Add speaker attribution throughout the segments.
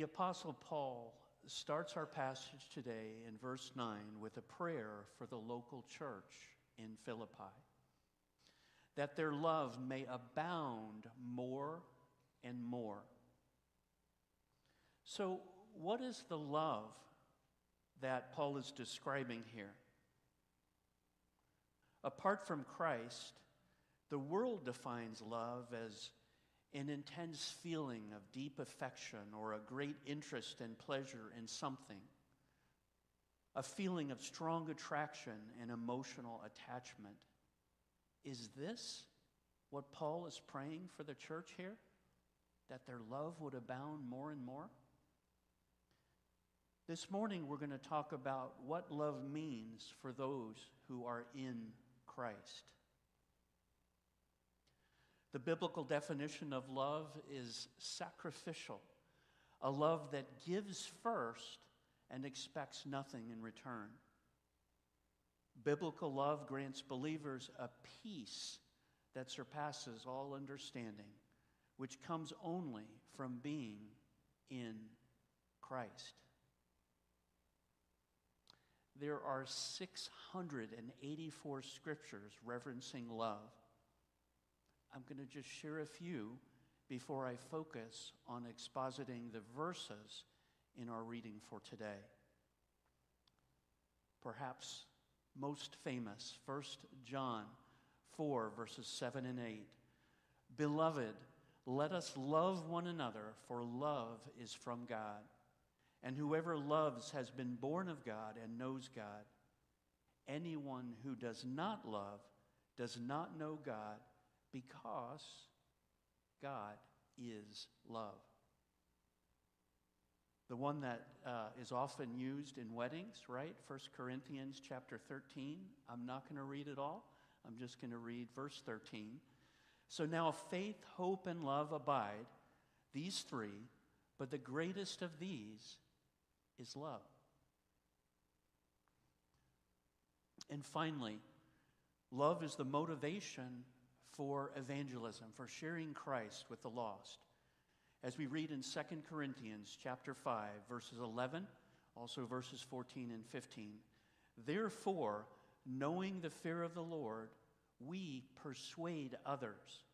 Speaker 1: The Apostle Paul starts our passage today in verse 9 with a prayer for the local church in Philippi that their love may abound more and more. So, what is the love that Paul is describing here? Apart from Christ, the world defines love as an intense feeling of deep affection or a great interest and pleasure in something, a feeling of strong attraction and emotional attachment. Is this what Paul is praying for the church here? That their love would abound more and more? This morning, we're going to talk about what love means for those who are in Christ. The biblical definition of love is sacrificial, a love that gives first and expects nothing in return. Biblical love grants believers a peace that surpasses all understanding, which comes only from being in Christ. There are 684 scriptures referencing love. I'm going to just share a few before I focus on expositing the verses in our reading for today. Perhaps most famous, 1 John 4, verses 7 and 8. Beloved, let us love one another, for love is from God. And whoever loves has been born of God and knows God. Anyone who does not love does not know God because God is love. The one that uh, is often used in weddings, right? 1 Corinthians chapter 13. I'm not going to read it all. I'm just going to read verse 13. So now faith, hope, and love abide, these three, but the greatest of these is love. And finally, love is the motivation for evangelism, for sharing Christ with the lost. As we read in 2 Corinthians chapter 5, verses 11, also verses 14 and 15. Therefore, knowing the fear of the Lord, we persuade others.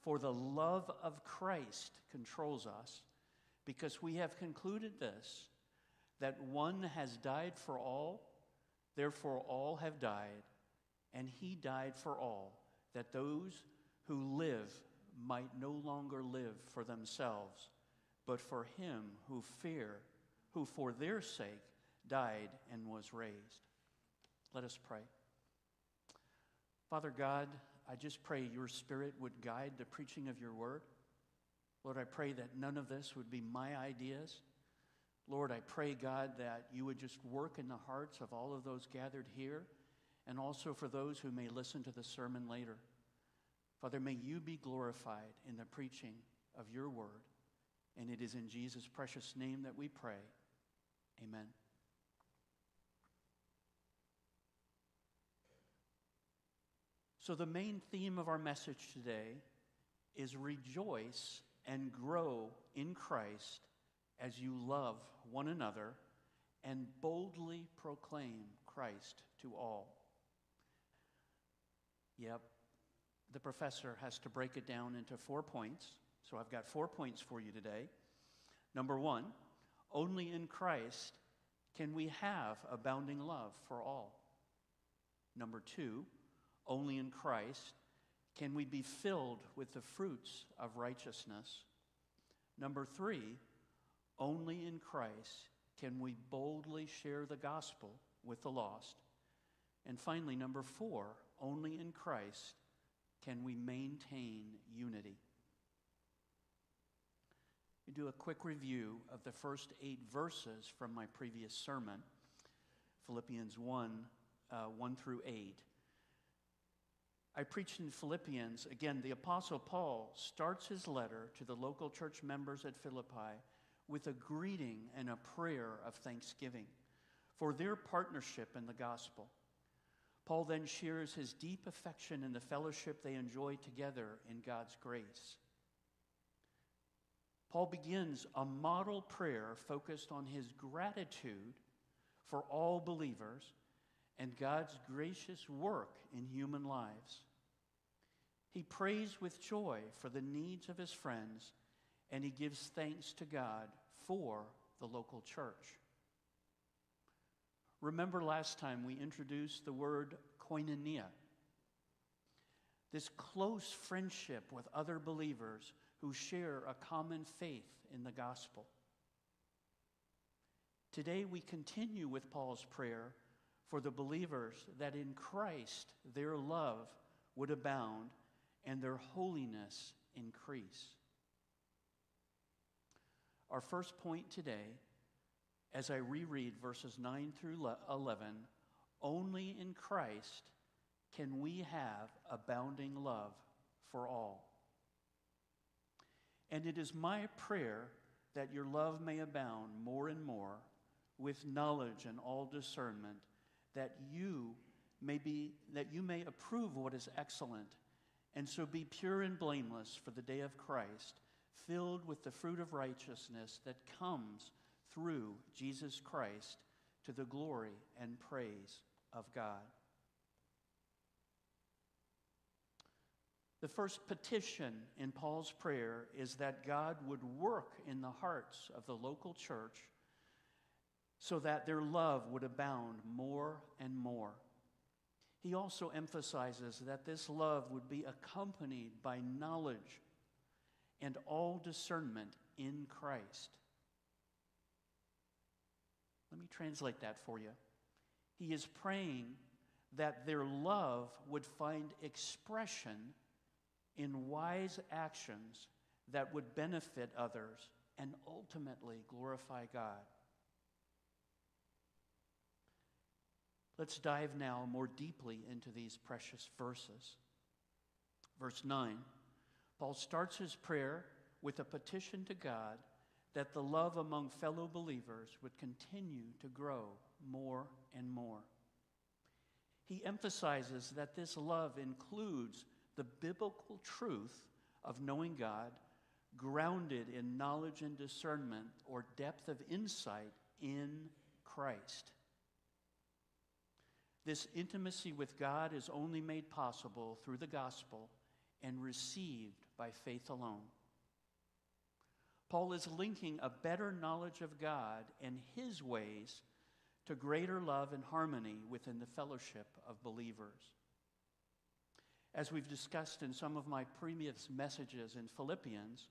Speaker 1: For the love of Christ controls us, because we have concluded this that one has died for all, therefore all have died, and he died for all that those who live might no longer live for themselves, but for him who fear, who for their sake died and was raised. Let us pray. Father God, I just pray your spirit would guide the preaching of your word. Lord, I pray that none of this would be my ideas. Lord, I pray, God, that you would just work in the hearts of all of those gathered here and also for those who may listen to the sermon later. Father, may you be glorified in the preaching of your word. And it is in Jesus' precious name that we pray. Amen. So, the main theme of our message today is rejoice and grow in Christ as you love one another and boldly proclaim Christ to all. Yep, the professor has to break it down into four points. So I've got four points for you today. Number one, only in Christ can we have abounding love for all. Number two, only in Christ can we be filled with the fruits of righteousness. Number three, only in Christ can we boldly share the gospel with the lost. And finally, number four, only in Christ can we maintain unity. We do a quick review of the first eight verses from my previous sermon, Philippians 1 uh, 1 through 8. I preached in Philippians. Again, the Apostle Paul starts his letter to the local church members at Philippi with a greeting and a prayer of thanksgiving for their partnership in the gospel. Paul then shares his deep affection in the fellowship they enjoy together in God's grace. Paul begins a model prayer focused on his gratitude for all believers and God's gracious work in human lives. He prays with joy for the needs of his friends, and he gives thanks to God for the local church. Remember last time we introduced the word koinonia. This close friendship with other believers who share a common faith in the gospel. Today we continue with Paul's prayer for the believers that in Christ their love would abound and their holiness increase. Our first point today, as I reread verses 9 through 11, only in Christ can we have abounding love for all. And it is my prayer that your love may abound more and more with knowledge and all discernment, that you may be that you may approve what is excellent, and so be pure and blameless for the day of Christ, filled with the fruit of righteousness that comes through Jesus Christ to the glory and praise of God. The first petition in Paul's prayer is that God would work in the hearts of the local church so that their love would abound more and more. He also emphasizes that this love would be accompanied by knowledge and all discernment in Christ. Let me translate that for you. He is praying that their love would find expression in wise actions that would benefit others and ultimately glorify God. Let's dive now more deeply into these precious verses. Verse 9, Paul starts his prayer with a petition to God that the love among fellow believers would continue to grow more and more. He emphasizes that this love includes the biblical truth of knowing God, grounded in knowledge and discernment or depth of insight in Christ. This intimacy with God is only made possible through the gospel and received by faith alone. Paul is linking a better knowledge of God and his ways to greater love and harmony within the fellowship of believers. As we've discussed in some of my previous messages in Philippians,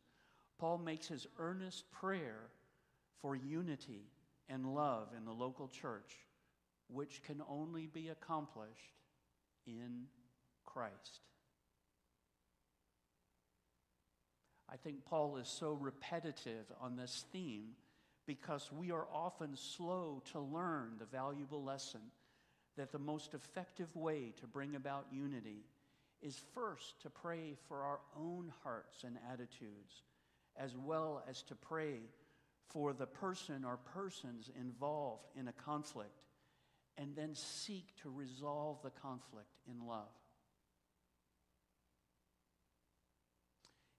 Speaker 1: Paul makes his earnest prayer for unity and love in the local church which can only be accomplished in Christ. I think Paul is so repetitive on this theme because we are often slow to learn the valuable lesson that the most effective way to bring about unity is first to pray for our own hearts and attitudes, as well as to pray for the person or persons involved in a conflict and then seek to resolve the conflict in love.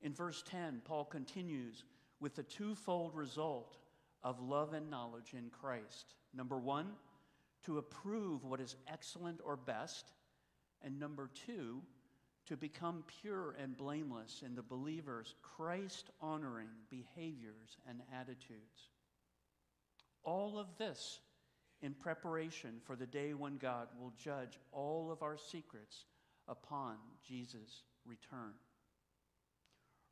Speaker 1: In verse 10, Paul continues with the twofold result of love and knowledge in Christ. Number one, to approve what is excellent or best. And number two, to become pure and blameless in the believer's Christ honoring behaviors and attitudes. All of this in preparation for the day when God will judge all of our secrets upon Jesus' return.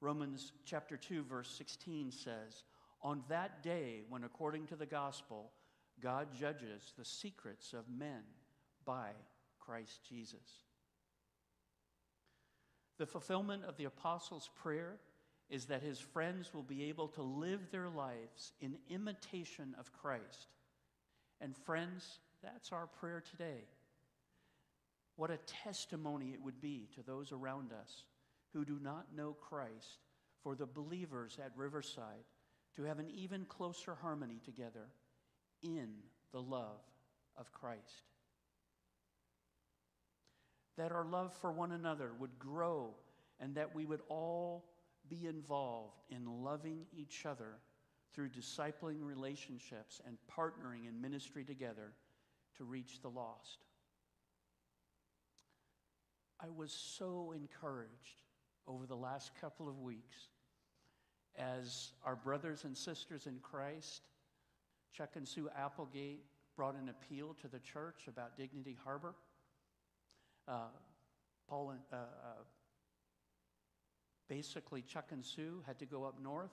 Speaker 1: Romans chapter 2 verse 16 says, "On that day when according to the gospel God judges the secrets of men by Christ Jesus." The fulfillment of the apostles' prayer is that his friends will be able to live their lives in imitation of Christ and friends, that's our prayer today. What a testimony it would be to those around us who do not know Christ, for the believers at Riverside to have an even closer harmony together in the love of Christ. That our love for one another would grow and that we would all be involved in loving each other through discipling relationships and partnering in ministry together to reach the lost. I was so encouraged over the last couple of weeks as our brothers and sisters in Christ, Chuck and Sue Applegate, brought an appeal to the church about Dignity Harbor. Uh, Paul and uh, uh, basically Chuck and Sue had to go up north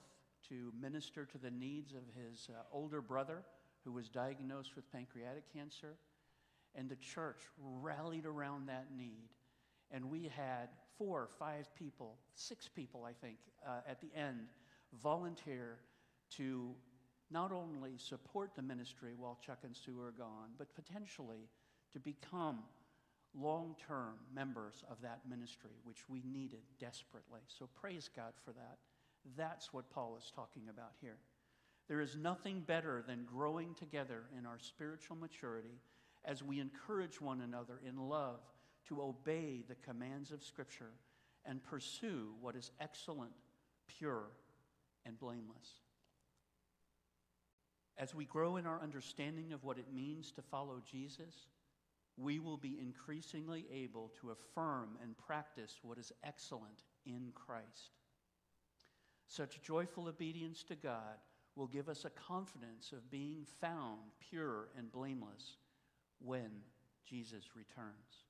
Speaker 1: to minister to the needs of his uh, older brother who was diagnosed with pancreatic cancer. And the church rallied around that need. And we had four, five people, six people, I think, uh, at the end volunteer to not only support the ministry while Chuck and Sue are gone, but potentially to become long term members of that ministry, which we needed desperately. So praise God for that. That's what Paul is talking about here. There is nothing better than growing together in our spiritual maturity as we encourage one another in love to obey the commands of Scripture and pursue what is excellent, pure, and blameless. As we grow in our understanding of what it means to follow Jesus, we will be increasingly able to affirm and practice what is excellent in Christ. Such joyful obedience to God will give us a confidence of being found pure and blameless when Jesus returns.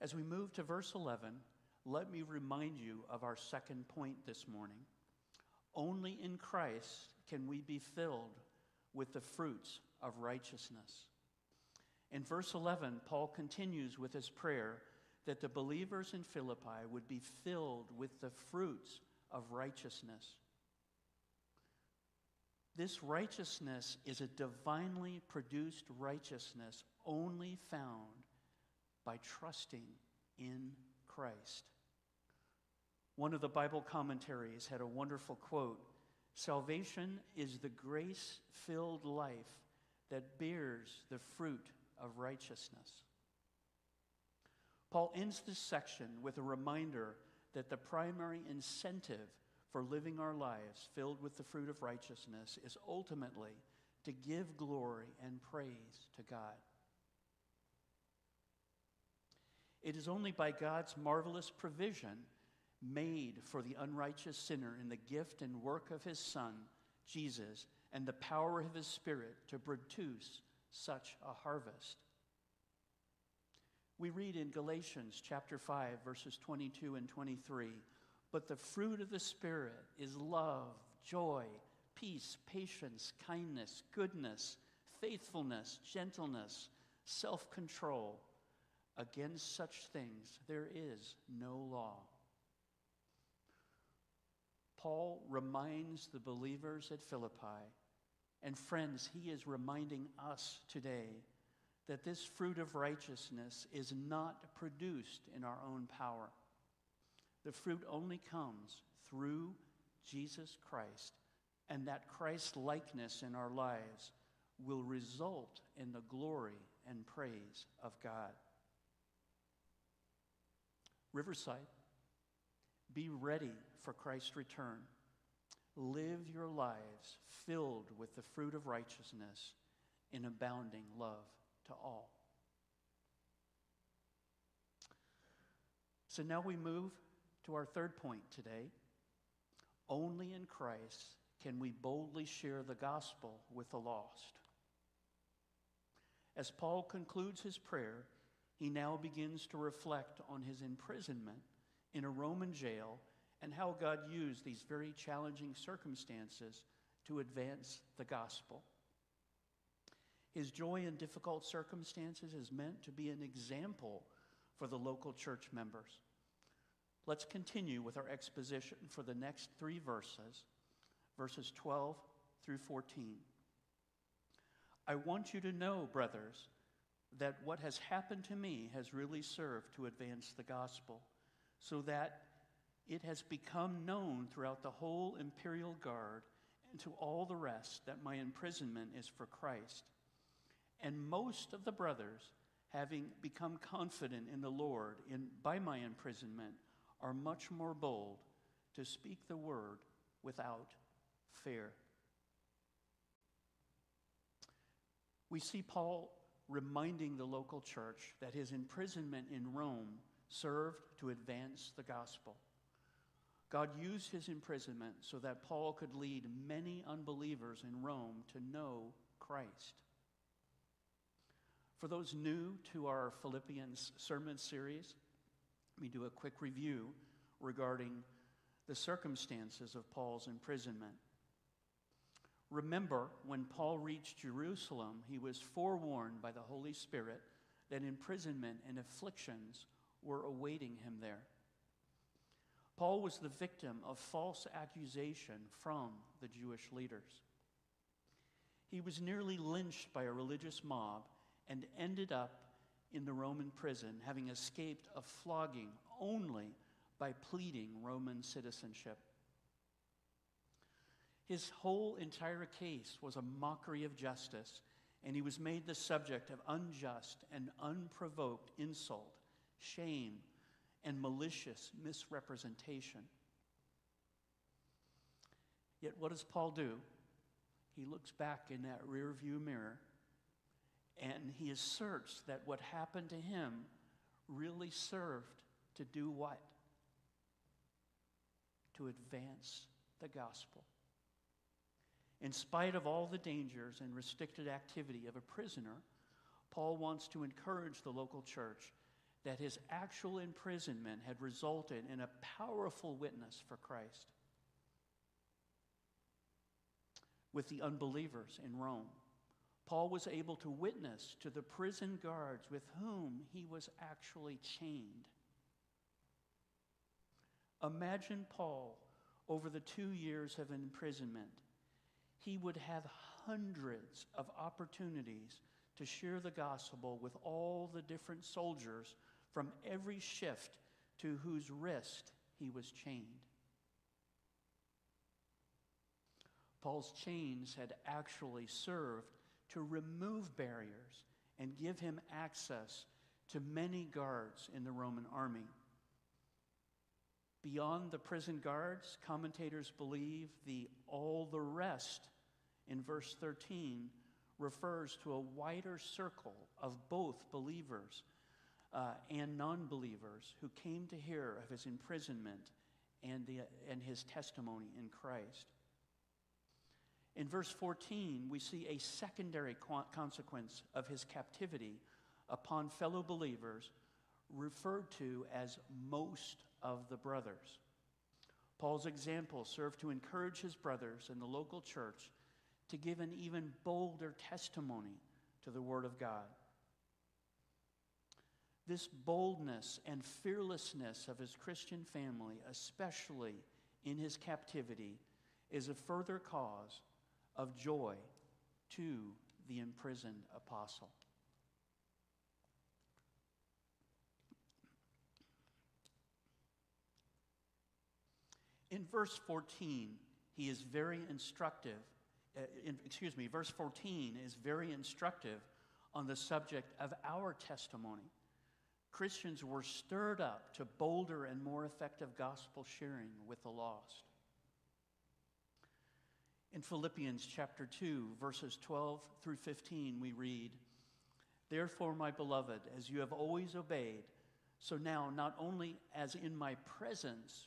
Speaker 1: As we move to verse 11, let me remind you of our second point this morning. Only in Christ can we be filled with the fruits of righteousness. In verse 11, Paul continues with his prayer that the believers in Philippi would be filled with the fruits of righteousness. This righteousness is a divinely produced righteousness only found by trusting in Christ. One of the Bible commentaries had a wonderful quote Salvation is the grace filled life that bears the fruit of righteousness. Paul ends this section with a reminder that the primary incentive for living our lives filled with the fruit of righteousness is ultimately to give glory and praise to God. It is only by God's marvelous provision made for the unrighteous sinner in the gift and work of his Son, Jesus, and the power of his Spirit to produce such a harvest. We read in Galatians chapter 5, verses 22 and 23 But the fruit of the Spirit is love, joy, peace, patience, kindness, goodness, faithfulness, gentleness, self control. Against such things there is no law. Paul reminds the believers at Philippi, and friends, he is reminding us today that this fruit of righteousness is not produced in our own power. The fruit only comes through Jesus Christ, and that Christ likeness in our lives will result in the glory and praise of God. Riverside, be ready for Christ's return. Live your lives filled with the fruit of righteousness in abounding love to all. So now we move to our third point today. Only in Christ can we boldly share the gospel with the lost. As Paul concludes his prayer, he now begins to reflect on his imprisonment in a Roman jail and how God used these very challenging circumstances to advance the gospel. His joy in difficult circumstances is meant to be an example for the local church members. Let's continue with our exposition for the next three verses, verses 12 through 14. I want you to know, brothers, that what has happened to me has really served to advance the gospel, so that it has become known throughout the whole imperial guard and to all the rest that my imprisonment is for Christ. And most of the brothers having become confident in the Lord in, by my imprisonment, are much more bold to speak the word without fear. We see Paul reminding the local church that his imprisonment in Rome served to advance the gospel. God used his imprisonment so that Paul could lead many unbelievers in Rome to know Christ. For those new to our Philippians sermon series, let me do a quick review regarding the circumstances of Paul's imprisonment. Remember, when Paul reached Jerusalem, he was forewarned by the Holy Spirit that imprisonment and afflictions were awaiting him there. Paul was the victim of false accusation from the Jewish leaders. He was nearly lynched by a religious mob and ended up in the Roman prison, having escaped a flogging only by pleading Roman citizenship. His whole entire case was a mockery of justice, and he was made the subject of unjust and unprovoked insult, shame, and malicious misrepresentation. Yet, what does Paul do? He looks back in that rear view mirror and he asserts that what happened to him really served to do what? To advance the gospel. In spite of all the dangers and restricted activity of a prisoner, Paul wants to encourage the local church that his actual imprisonment had resulted in a powerful witness for Christ with the unbelievers in Rome. Paul was able to witness to the prison guards with whom he was actually chained. Imagine Paul over the two years of imprisonment. He would have hundreds of opportunities to share the gospel with all the different soldiers from every shift to whose wrist he was chained. Paul's chains had actually served to remove barriers and give him access to many guards in the Roman army. Beyond the prison guards, commentators believe the all the rest in verse 13 refers to a wider circle of both believers uh, and non believers who came to hear of his imprisonment and, the, and his testimony in Christ. In verse 14, we see a secondary consequence of his captivity upon fellow believers, referred to as most of the brothers. Paul's example served to encourage his brothers in the local church to give an even bolder testimony to the Word of God. This boldness and fearlessness of his Christian family, especially in his captivity, is a further cause of joy to the imprisoned apostle. In verse 14, he is very instructive. Uh, in, excuse me, verse 14 is very instructive on the subject of our testimony. Christians were stirred up to bolder and more effective gospel sharing with the lost. In Philippians chapter 2, verses 12 through 15, we read, Therefore, my beloved, as you have always obeyed, so now, not only as in my presence,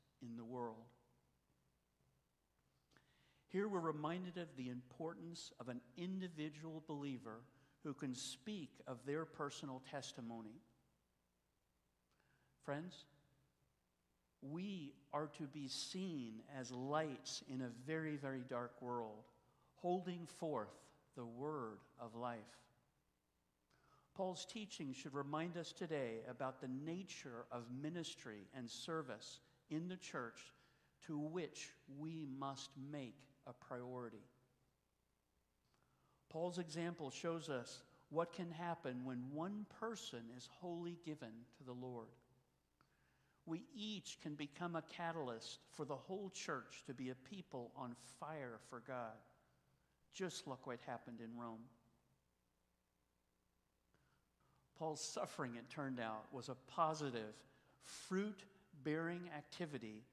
Speaker 1: in the world. Here we're reminded of the importance of an individual believer who can speak of their personal testimony. Friends, we are to be seen as lights in a very, very dark world, holding forth the word of life. Paul's teaching should remind us today about the nature of ministry and service in the church to which we must make a priority. Paul's example shows us what can happen when one person is wholly given to the Lord. We each can become a catalyst for the whole church to be a people on fire for God, just look what happened in Rome. Paul's suffering, it turned out, was a positive, fruit bearing activity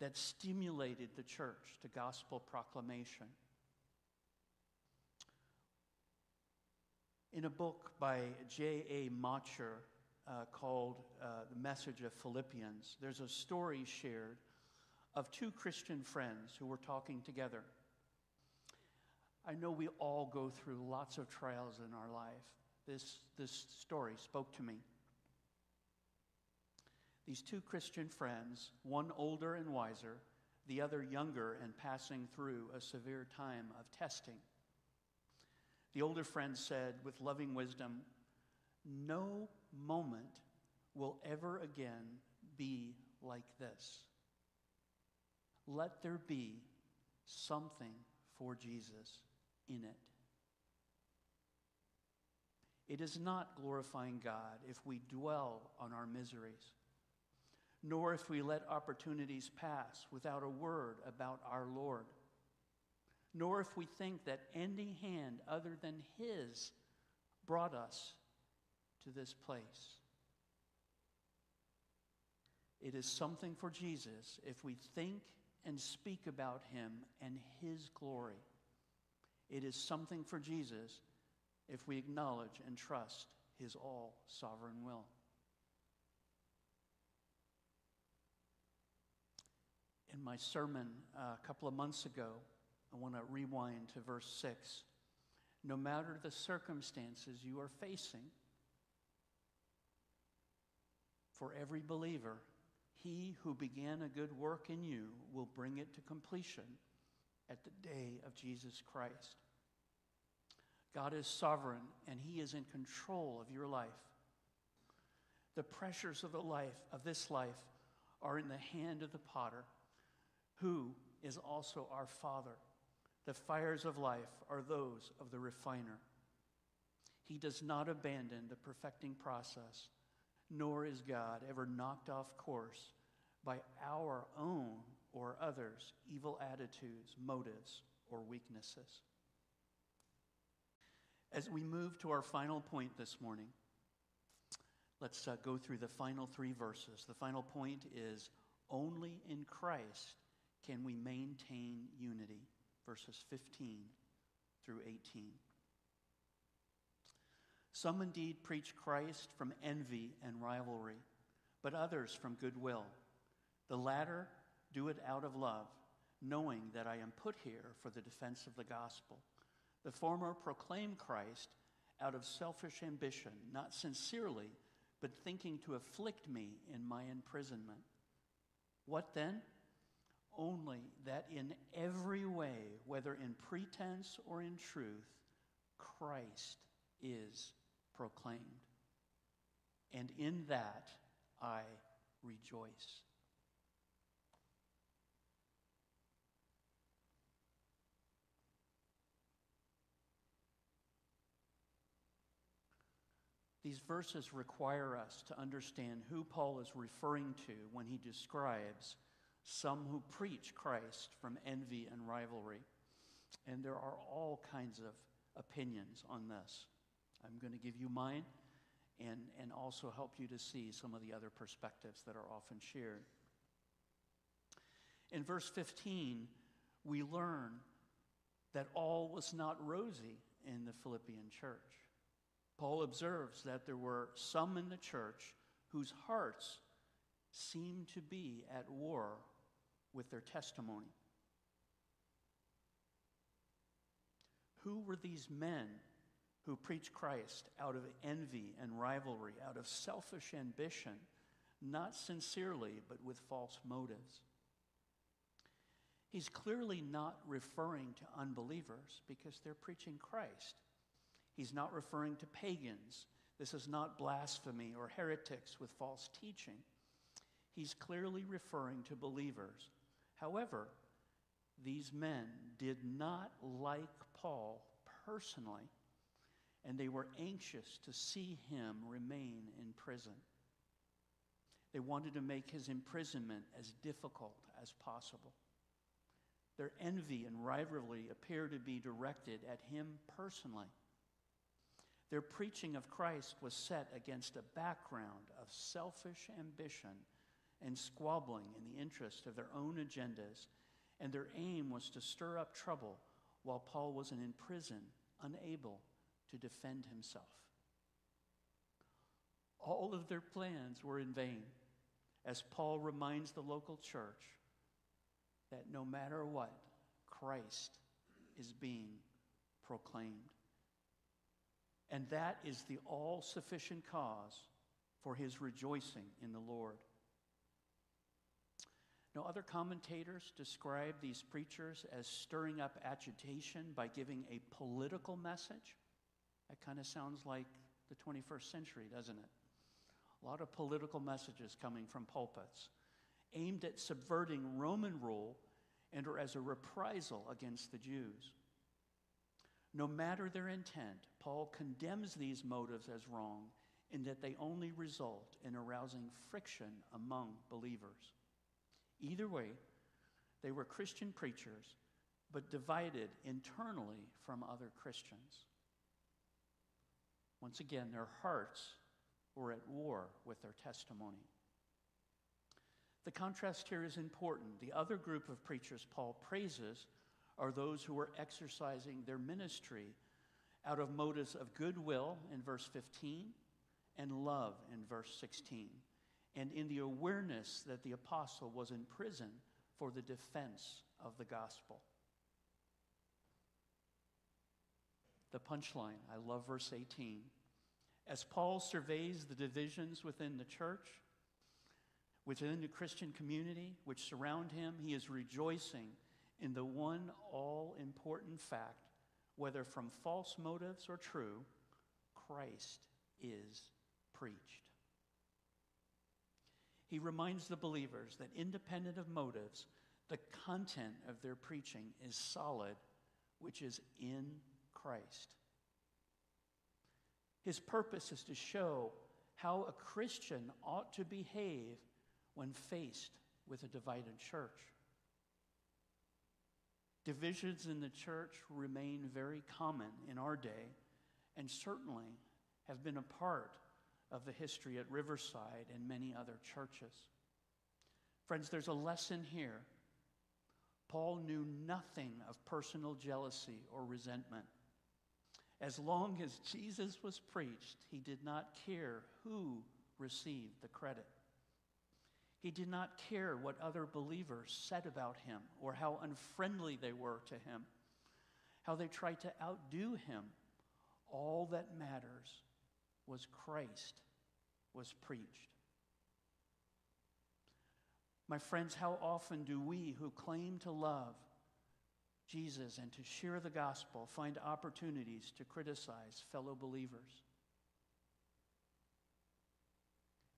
Speaker 1: that stimulated the church to gospel proclamation. In a book by J.A. Motyer uh, called uh, The Message of Philippians, there's a story shared of two Christian friends who were talking together. I know we all go through lots of trials in our life. This, this story spoke to me. These two Christian friends, one older and wiser, the other younger and passing through a severe time of testing. The older friend said, with loving wisdom, No moment will ever again be like this. Let there be something for Jesus in it. It is not glorifying God if we dwell on our miseries, nor if we let opportunities pass without a word about our Lord nor if we think that any hand other than His brought us to this place. It is something for Jesus if we think and speak about Him and His glory. It is something for Jesus if we acknowledge and trust His all sovereign will. In my sermon uh, a couple of months ago, I want to rewind to verse 6. No matter the circumstances you are facing, for every believer, he who began a good work in you will bring it to completion at the day of Jesus Christ. God is sovereign and he is in control of your life. The pressures of the life of this life are in the hand of the potter, who is also our Father. The fires of life are those of the refiner. He does not abandon the perfecting process, nor is God ever knocked off course by our own or others' evil attitudes, motives, or weaknesses. As we move to our final point this morning, let's uh, go through the final three verses. The final point is only in Christ can we maintain unity verses 15 through 18. Some indeed preach Christ from envy and rivalry, but others from goodwill. The latter do it out of love, knowing that I am put here for the defense of the gospel. The former proclaim Christ out of selfish ambition, not sincerely, but thinking to afflict me in my imprisonment. What then? Only that in every way, whether in pretense or in truth, Christ is proclaimed. And in that I rejoice. These verses require us to understand who Paul is referring to when he describes some who preach Christ from envy and rivalry. And there are all kinds of opinions on this. I'm going to give you mine and, and also help you to see some of the other perspectives that are often shared. In verse 15, we learn that all was not rosy in the Philippian church. Paul observes that there were some in the church whose hearts seemed to be at war with their testimony. Who were these men who preached Christ out of envy and rivalry, out of selfish ambition, not sincerely, but with false motives? He's clearly not referring to unbelievers because they're preaching Christ. He's not referring to pagans. This is not blasphemy or heretics with false teaching. He's clearly referring to believers. However, these men did not like Paul personally, and they were anxious to see him remain in prison. They wanted to make his imprisonment as difficult as possible. Their envy and rivalry appear to be directed at him personally. Their preaching of Christ was set against a background of selfish ambition and squabbling in the interest of their own agendas, and their aim was to stir up trouble while Paul was in prison, unable to defend himself. All of their plans were in vain, as Paul reminds the local church that no matter what, Christ is being proclaimed. And that is the all sufficient cause for his rejoicing in the Lord. Now, other commentators describe these preachers as stirring up agitation by giving a political message. That kind of sounds like the 21st century, doesn't it? A lot of political messages coming from pulpits aimed at subverting Roman rule and or as a reprisal against the Jews. No matter their intent, Paul condemns these motives as wrong in that they only result in arousing friction among believers. Either way, they were Christian preachers, but divided internally from other Christians. Once again, their hearts were at war with their testimony. The contrast here is important. The other group of preachers Paul praises are those who are exercising their ministry out of motives of goodwill in verse 15 and love in verse 16, and in the awareness that the apostle was in prison for the defense of the gospel. The punchline, I love verse 18. As Paul surveys the divisions within the church, within the Christian community which surround him, he is rejoicing in the one all important fact whether from false motives or true, Christ is preached. He reminds the believers that independent of motives, the content of their preaching is solid, which is in Christ. His purpose is to show how a Christian ought to behave when faced with a divided church. Divisions in the church remain very common in our day and certainly have been a part of the history at Riverside and many other churches. Friends, there's a lesson here. Paul knew nothing of personal jealousy or resentment. As long as Jesus was preached, he did not care who received the credit. He did not care what other believers said about him or how unfriendly they were to him, how they tried to outdo him. All that matters was Christ was preached. My friends, how often do we who claim to love Jesus and to share the gospel find opportunities to criticize fellow believers?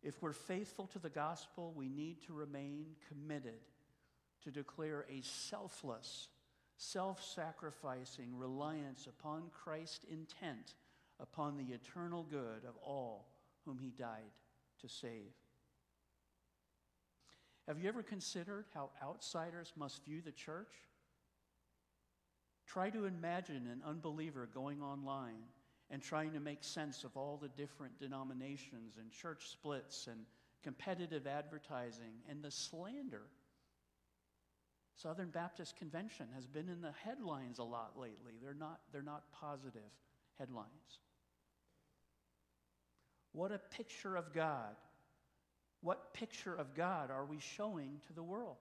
Speaker 1: If we're faithful to the gospel, we need to remain committed to declare a selfless, self sacrificing reliance upon Christ's intent upon the eternal good of all whom he died to save. Have you ever considered how outsiders must view the church? Try to imagine an unbeliever going online and trying to make sense of all the different denominations and church splits and competitive advertising and the slander. Southern Baptist Convention has been in the headlines a lot lately. They're not, they're not positive headlines. What a picture of God. What picture of God are we showing to the world?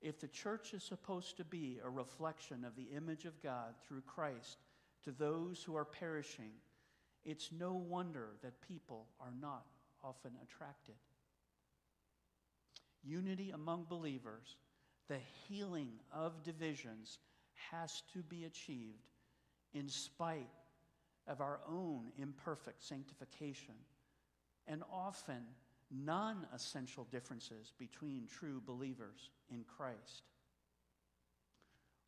Speaker 1: If the church is supposed to be a reflection of the image of God through Christ, to those who are perishing, it's no wonder that people are not often attracted. Unity among believers, the healing of divisions, has to be achieved in spite of our own imperfect sanctification and often non essential differences between true believers in Christ.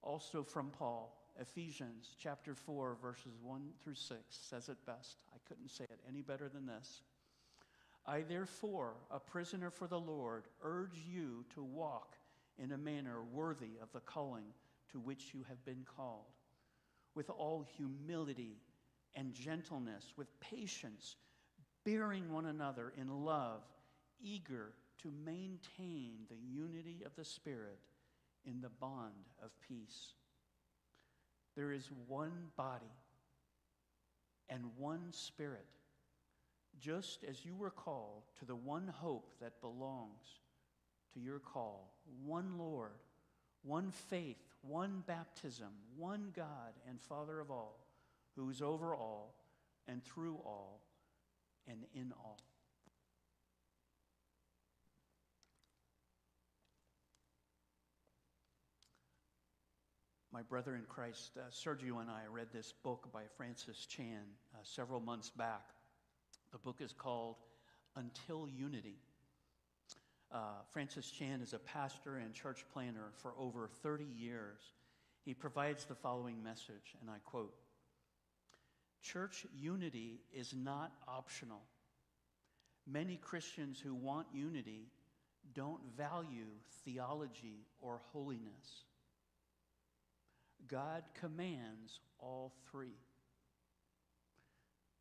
Speaker 1: Also from Paul, Ephesians chapter 4, verses 1 through 6 says it best. I couldn't say it any better than this. I, therefore, a prisoner for the Lord, urge you to walk in a manner worthy of the calling to which you have been called, with all humility and gentleness, with patience, bearing one another in love, eager to maintain the unity of the Spirit in the bond of peace. There is one body and one Spirit, just as you were called to the one hope that belongs to your call one Lord, one faith, one baptism, one God and Father of all, who is over all and through all and in all. My brother in Christ, uh, Sergio, and I read this book by Francis Chan uh, several months back. The book is called Until Unity. Uh, Francis Chan is a pastor and church planner for over 30 years. He provides the following message, and I quote Church unity is not optional. Many Christians who want unity don't value theology or holiness. God commands all three.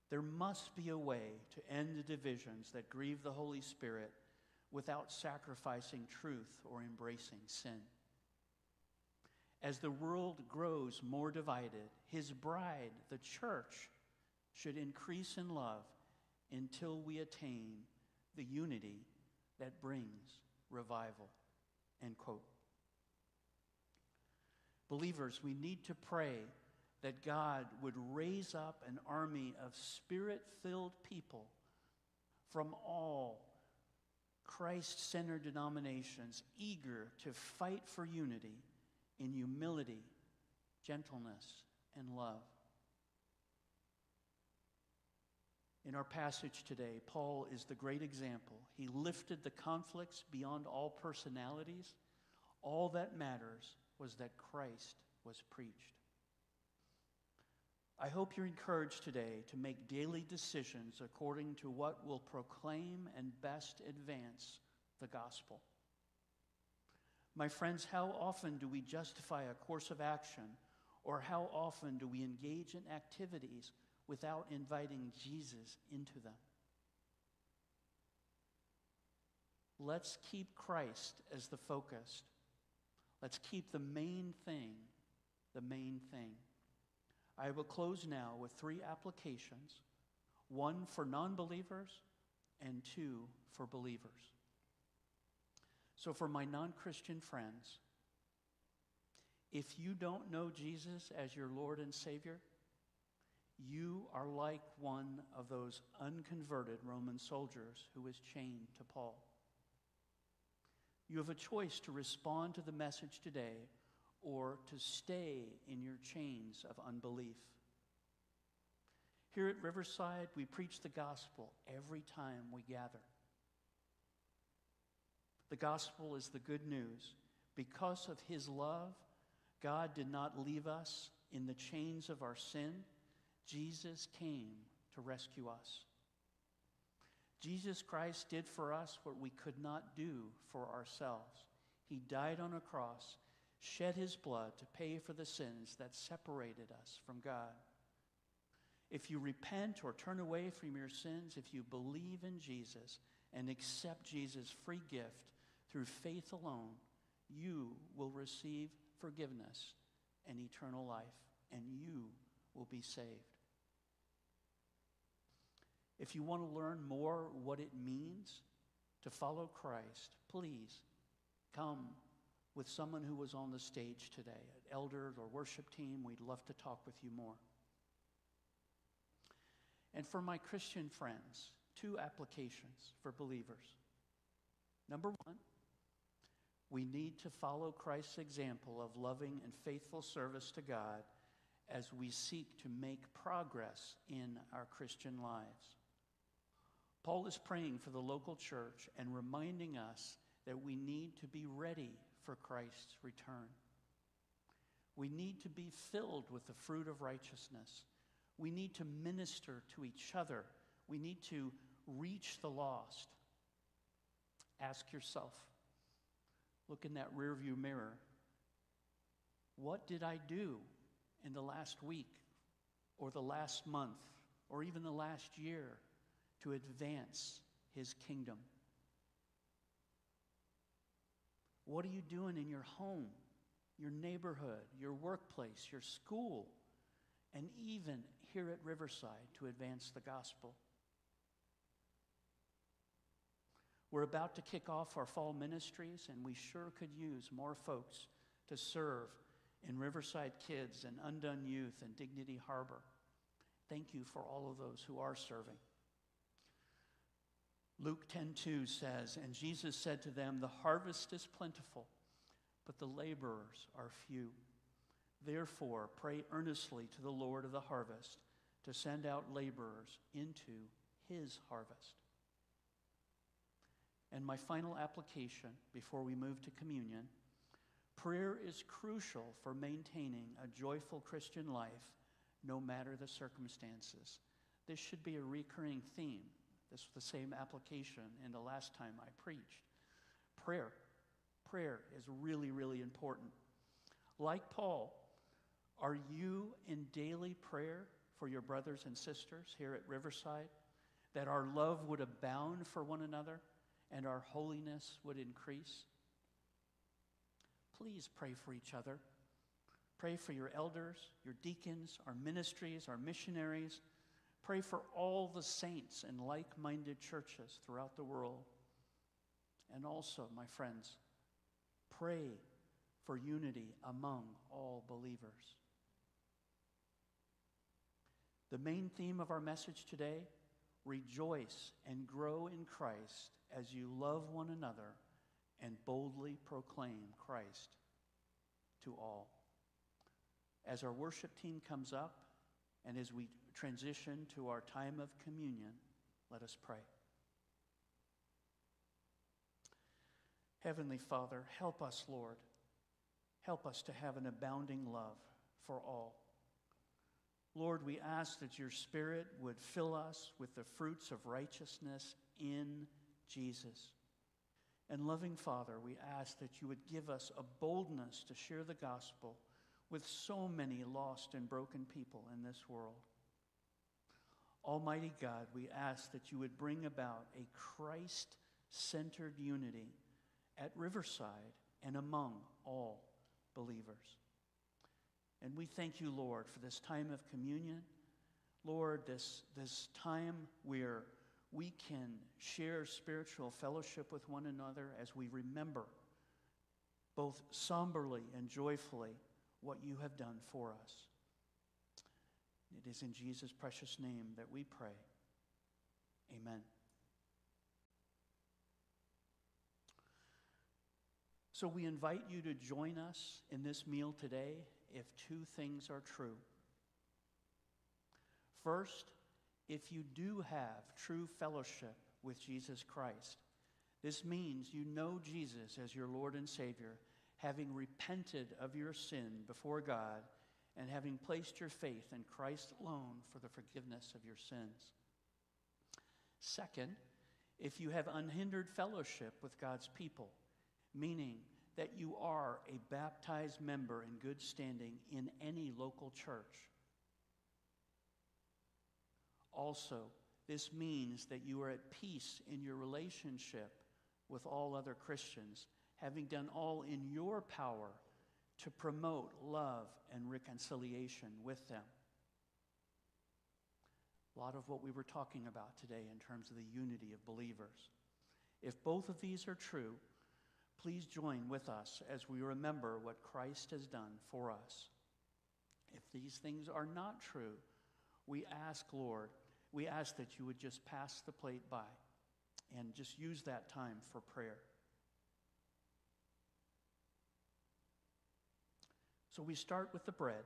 Speaker 1: There must be a way to end the divisions that grieve the Holy Spirit without sacrificing truth or embracing sin. As the world grows more divided, his bride, the church, should increase in love until we attain the unity that brings revival. End quote. Believers, we need to pray that God would raise up an army of spirit filled people from all Christ centered denominations eager to fight for unity in humility, gentleness, and love. In our passage today, Paul is the great example. He lifted the conflicts beyond all personalities. All that matters was that Christ was preached. I hope you're encouraged today to make daily decisions according to what will proclaim and best advance the gospel. My friends, how often do we justify a course of action, or how often do we engage in activities without inviting Jesus into them? Let's keep Christ as the focus. Let's keep the main thing the main thing. I will close now with three applications one for non believers and two for believers. So, for my non Christian friends, if you don't know Jesus as your Lord and Savior, you are like one of those unconverted Roman soldiers who was chained to Paul. You have a choice to respond to the message today or to stay in your chains of unbelief. Here at Riverside, we preach the gospel every time we gather. The gospel is the good news. Because of his love, God did not leave us in the chains of our sin. Jesus came to rescue us. Jesus Christ did for us what we could not do for ourselves. He died on a cross shed his blood to pay for the sins that separated us from God. If you repent or turn away from your sins, if you believe in Jesus and accept Jesus' free gift through faith alone, you will receive forgiveness and eternal life, and you will be saved. If you want to learn more what it means to follow Christ, please come with someone who was on the stage today, an elder or worship team. We'd love to talk with you more. And for my Christian friends, two applications for believers. Number one, we need to follow Christ's example of loving and faithful service to God as we seek to make progress in our Christian lives. Paul is praying for the local church and reminding us that we need to be ready for Christ's return. We need to be filled with the fruit of righteousness. We need to minister to each other. We need to reach the lost. Ask yourself, look in that rearview mirror. What did I do in the last week or the last month or even the last year to advance his kingdom? What are you doing in your home, your neighborhood, your workplace, your school, and even here at Riverside to advance the gospel? We're about to kick off our fall ministries, and we sure could use more folks to serve in Riverside Kids and Undone Youth and Dignity Harbor. Thank you for all of those who are serving. Luke 10:2 says, "And Jesus said to them, the harvest is plentiful, but the laborers are few. Therefore, pray earnestly to the Lord of the harvest to send out laborers into his harvest." And my final application before we move to communion prayer is crucial for maintaining a joyful Christian life no matter the circumstances. This should be a recurring theme this was the same application in the last time I preached. Prayer. Prayer is really, really important. Like Paul, are you in daily prayer for your brothers and sisters here at Riverside? That our love would abound for one another and our holiness would increase? Please pray for each other. Pray for your elders, your deacons, our ministries, our missionaries, Pray for all the saints and like minded churches throughout the world. And also, my friends, pray for unity among all believers. The main theme of our message today rejoice and grow in Christ as you love one another and boldly proclaim Christ to all. As our worship team comes up and as we transition to our time of communion, let us pray. Heavenly Father, help us, Lord. Help us to have an abounding love for all. Lord, we ask that your Spirit would fill us with the fruits of righteousness in Jesus. And loving Father, we ask that you would give us a boldness to share the gospel with so many lost and broken people in this world. Almighty God, we ask that you would bring about a Christ centered unity at Riverside and among all believers. And we thank you, Lord, for this time of communion. Lord, this, this time where we can share spiritual fellowship with one another as we remember, both somberly and joyfully, what you have done for us. It is in Jesus' precious name that we pray. Amen. So we invite you to join us in this meal today if two things are true. First, if you do have true fellowship with Jesus Christ, this means you know Jesus as your Lord and Savior, having repented of your sin before God and having placed your faith in Christ alone for the forgiveness of your sins. Second, if you have unhindered fellowship with God's people, meaning that you are a baptized member in good standing in any local church. Also, this means that you are at peace in your relationship with all other Christians, having done all in your power to promote love and reconciliation with them. A lot of what we were talking about today in terms of the unity of believers. If both of these are true, please join with us as we remember what Christ has done for us. If these things are not true, we ask, Lord, we ask that you would just pass the plate by and just use that time for prayer. So we start with the bread.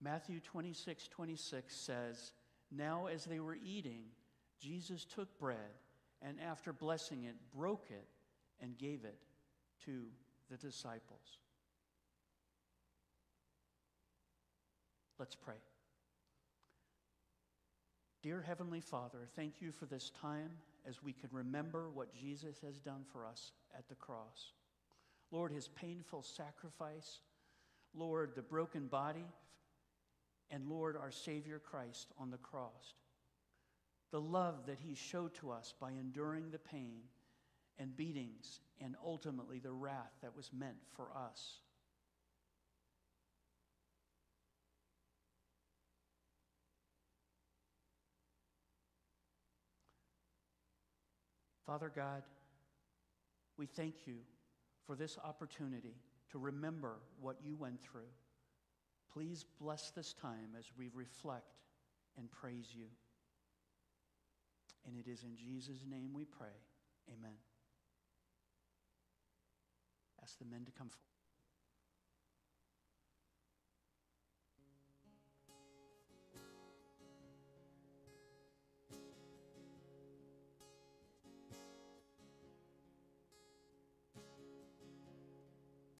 Speaker 1: Matthew 26, 26 says, Now as they were eating, Jesus took bread and after blessing it, broke it and gave it to the disciples. Let's pray. Dear Heavenly Father, thank you for this time as we can remember what Jesus has done for us at the cross. Lord, his painful sacrifice, Lord, the broken body, and Lord, our Savior Christ on the cross. The love that he showed to us by enduring the pain and beatings and ultimately the wrath that was meant for us. Father God, we thank you for this opportunity to remember what you went through. Please bless this time as we reflect and praise you. And it is in Jesus' name we pray. Amen. Ask the men to come forward.